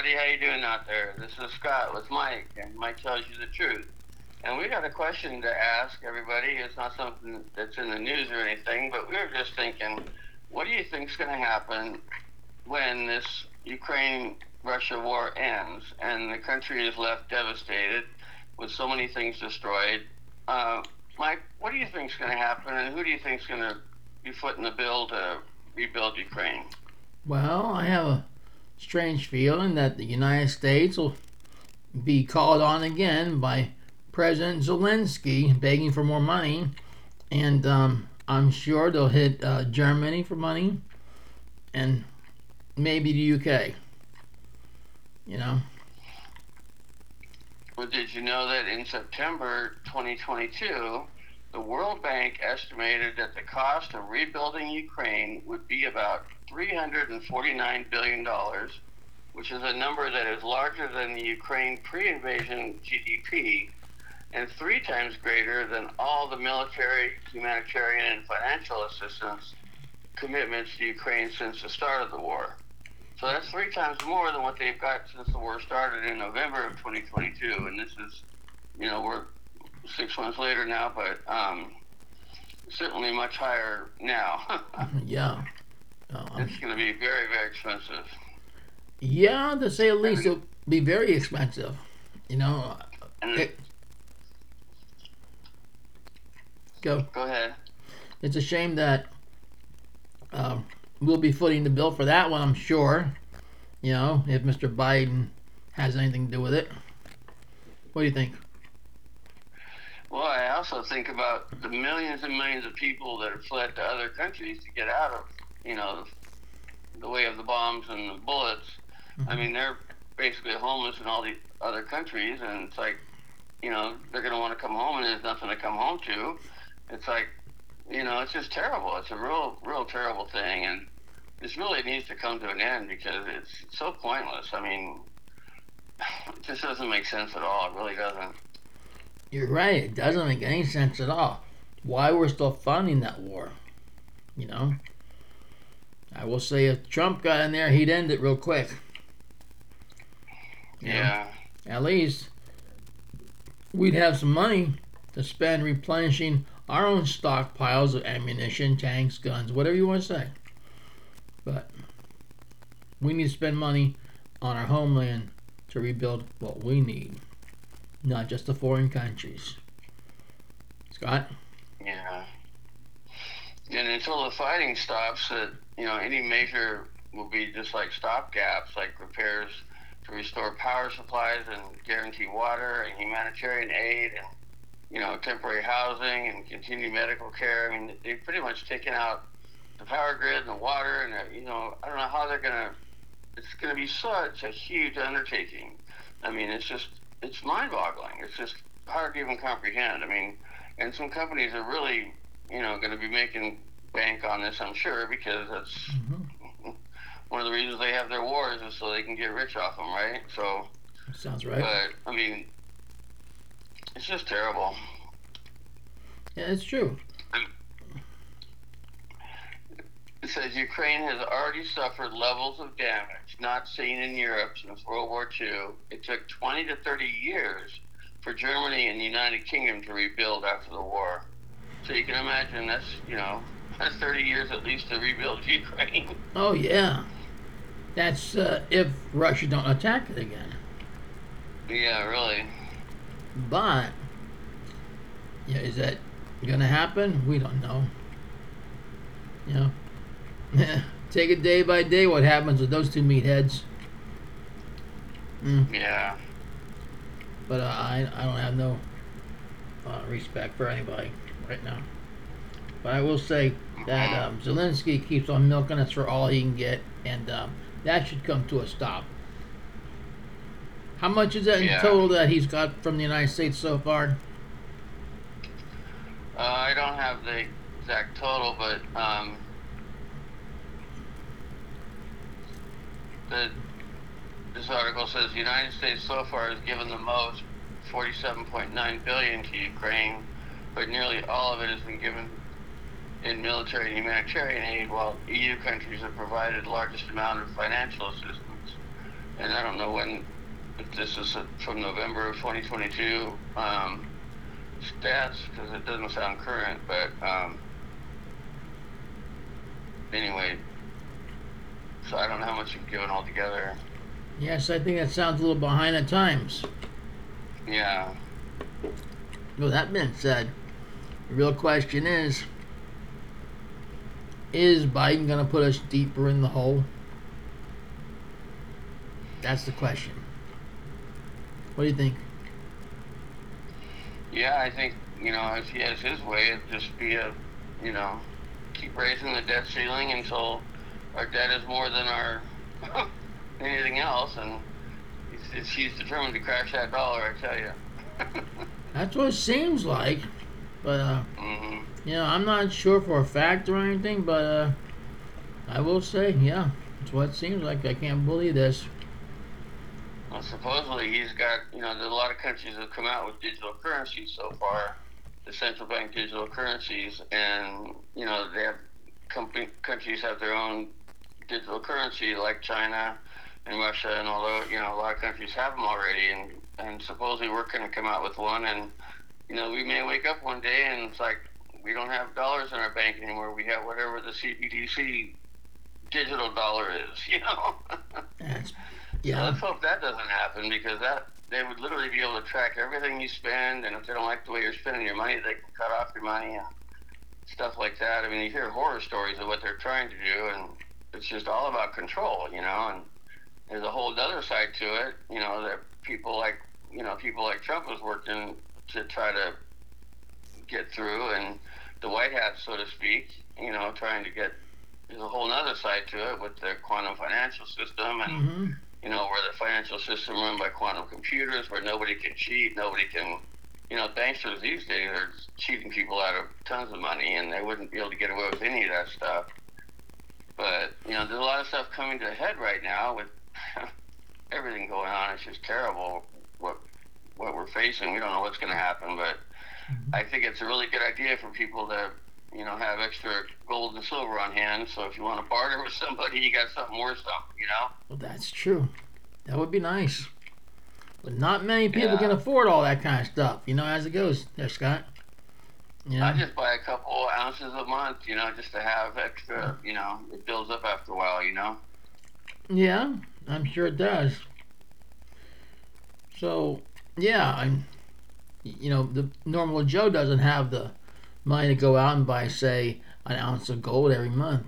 everybody. How you doing out there? This is Scott with Mike, and Mike tells you the truth. And we got a question to ask everybody. It's not something that's in the news or anything, but we were just thinking, what do you think is going to happen when this Ukraine-Russia war ends and the country is left devastated with so many things destroyed? Uh, Mike, what do you think is going to happen, and who do you think is going to be footing the bill to rebuild Ukraine? Well, I have a strange feeling that the United States will be called on again by President Zelensky begging for more money, and um, I'm sure they'll hit uh, Germany for money, and maybe the UK. You know. Well, did you know that in September 2022, the World Bank estimated that the cost of rebuilding Ukraine would be about $349 billion, which is a number that is larger than the Ukraine pre invasion GDP and three times greater than all the military, humanitarian, and financial assistance commitments to Ukraine since the start of the war. So that's three times more than what they've got since the war started in November of 2022. And this is, you know, we're six months later now, but um, certainly much higher now. yeah. It's going to be very, very expensive. Yeah, to say the least, it'll be very expensive. You know, it, Go. Go ahead. It's a shame that um, we'll be footing the bill for that one, I'm sure. You know, if Mr. Biden has anything to do with it. What do you think? Also think about the millions and millions of people that have fled to other countries to get out of, you know, the way of the bombs and the bullets. Mm-hmm. I mean, they're basically homeless in all these other countries, and it's like, you know, they're going to want to come home, and there's nothing to come home to it's like, you know, it's just terrible. It's a real, real terrible thing, and this really needs to come to an end because it's so pointless. I mean, it just doesn't make sense at all. It really doesn't. You're right. It doesn't make any sense at all. Why we're still funding that war? You know. I will say if Trump got in there, he'd end it real quick. You yeah. Know? At least we'd have some money to spend replenishing our own stockpiles of ammunition, tanks, guns, whatever you want to say. But we need to spend money on our homeland to rebuild what we need, not just the foreign countries. Scott? Yeah. And until the fighting stops, that you know, any measure will be just like stopgaps, like repairs to restore power supplies and guarantee water and humanitarian aid and you know, temporary housing and continued medical care. I mean, they've pretty much taken out the power grid and the water, and uh, you know, I don't know how they're gonna. It's gonna be such a huge undertaking. I mean, it's just it's mind-boggling. It's just hard to even comprehend. I mean, and some companies are really, you know, going to be making bank on this, I'm sure, because that's mm-hmm. one of the reasons they have their wars is so they can get rich off them, right? So. Sounds right. But I mean, it's just terrible. Yeah, it's true. It says Ukraine has already suffered levels of damage not seen in Europe since World War II. It took 20 to 30 years for Germany and the United Kingdom to rebuild after the war. So you can imagine that's, you know, that's 30 years at least to rebuild Ukraine. Oh, yeah. That's uh, if Russia don't attack it again. Yeah, really. But, yeah, is that going to happen? We don't know. You know, take it day by day what happens with those two meatheads. Mm. Yeah. But uh, I, I don't have no uh, respect for anybody right now. But I will say that um, Zelensky keeps on milking us for all he can get, and um, that should come to a stop. How much is that in yeah. total that he's got from the United States so far? Uh, I don't have the exact total, but um, the, this article says the United States so far has given the most, 47.9 billion to Ukraine, but nearly all of it has been given in military and humanitarian aid, while EU countries have provided the largest amount of financial assistance. and I don't know when. This is from November of 2022 um, stats because it doesn't sound current, but um, anyway, so I don't know how much you've given altogether. Yes, I think that sounds a little behind the times. Yeah. Well, that being said, the real question is Is Biden going to put us deeper in the hole? That's the question. What do you think? Yeah, I think, you know, if he has his way, it'd just be a, you know, keep raising the debt ceiling until our debt is more than our anything else, and he's, he's determined to crash that dollar. I tell you. That's what it seems like, but uh, hmm you know, I'm not sure for a fact or anything, but uh, I will say, yeah, it's what it seems like. I can't believe this. Well, supposedly he's got, you know, there's a lot of countries that have come out with digital currencies so far, the central bank digital currencies, and you know they have company, countries have their own digital currency like China and Russia, and although you know a lot of countries have them already, and and supposedly we're going to come out with one, and you know we may wake up one day and it's like we don't have dollars in our bank anymore. We have whatever the CBDC digital dollar is, you know. That's So yeah, let's hope that doesn't happen because that they would literally be able to track everything you spend, and if they don't like the way you're spending your money, they can cut off your money and stuff like that. I mean, you hear horror stories of what they're trying to do, and it's just all about control, you know. And there's a whole other side to it, you know, that people like you know people like Trump was working to try to get through, and the White Hat, so to speak, you know, trying to get. There's a whole other side to it with the quantum financial system and hmm you know, where the financial system run by quantum computers, where nobody can cheat, nobody can, you know, banksters these days are cheating people out of tons of money, and they wouldn't be able to get away with any of that stuff. But you know, there's a lot of stuff coming to a head right now with everything going on. It's just terrible what what we're facing. We don't know what's going to happen, but mm-hmm. I think it's a really good idea for people to. You know, have extra gold and silver on hand. So if you want to barter with somebody, you got something worth something. You know. well, that's true. That would be nice, but not many people Yeah. can afford all that kind of stuff. You know, as it goes, there, Scott. You I just buy a couple ounces a month, you know, just to have extra, you know, it builds up after a while, you know. yeah, I'm sure it does. So, yeah, I'm. You know, the normal Joe doesn't have the money to go out and buy, say, an ounce of gold every month.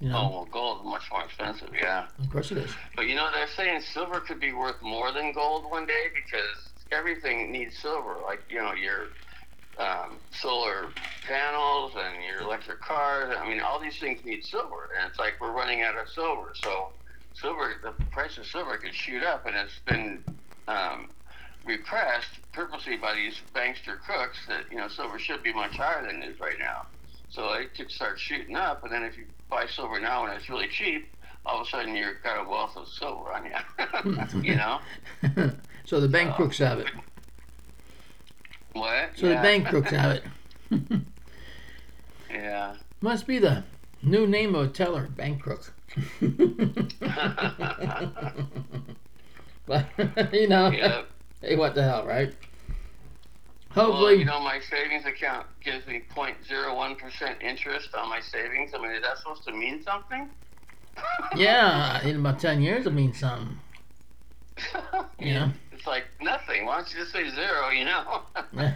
You Oh, know, well, gold is much more expensive, yeah. of course it is. But you know, they're saying silver could be worth more than gold one day because everything needs silver, like you know your um, solar panels and your electric cars. I mean, all these things need silver, and it's like we're running out of silver. So, silver, the price of silver could shoot up, and it's been um, repressed purposely by these bankster crooks that you know silver should be much higher than it is right now. So it could start shooting up, and then if you buy silver now and it's really cheap, all of a sudden you've got a wealth of silver on you. you know so the bank crooks have it. What? So the Yeah. bank crooks have it. Yeah. Must be the new name of a teller, bank crook. but you know, Yeah. hey, what the hell, right? Well, Hopefully, you know, my savings account gives me 0.01% interest on my savings. I mean, is that supposed to mean something? yeah, in about ten years, it means something. Yeah. It's like nothing. Why don't you just say zero, you know?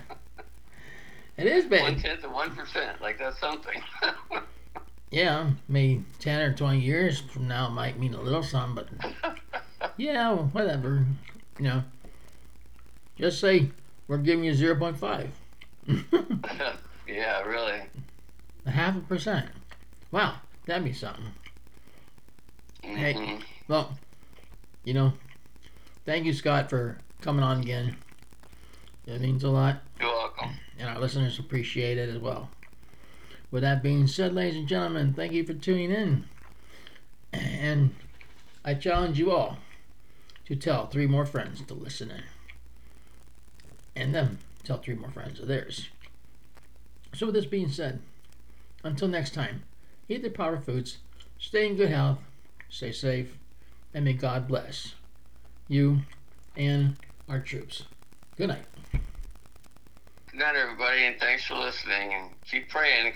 It is one big. tenth of 1%. Like, that's something. Yeah, maybe ten or twenty years from now, it might mean a little something, but yeah, whatever. You know, just say we're giving you zero point five. yeah, really. A half a percent. Wow, that'd be something. Hey. Mhm. Well, you know, thank you, Scott, for coming on again. It means a lot, You're welcome. and our listeners appreciate it as well. With that being said, ladies and gentlemen, thank you for tuning in. And I challenge you all to tell three more friends to listen in. And them tell three more friends of theirs. So, with this being said, until next time, eat the power foods, stay in good health, stay safe, and may God bless you and our troops. Good night. Good night, everybody, and thanks for listening. And keep praying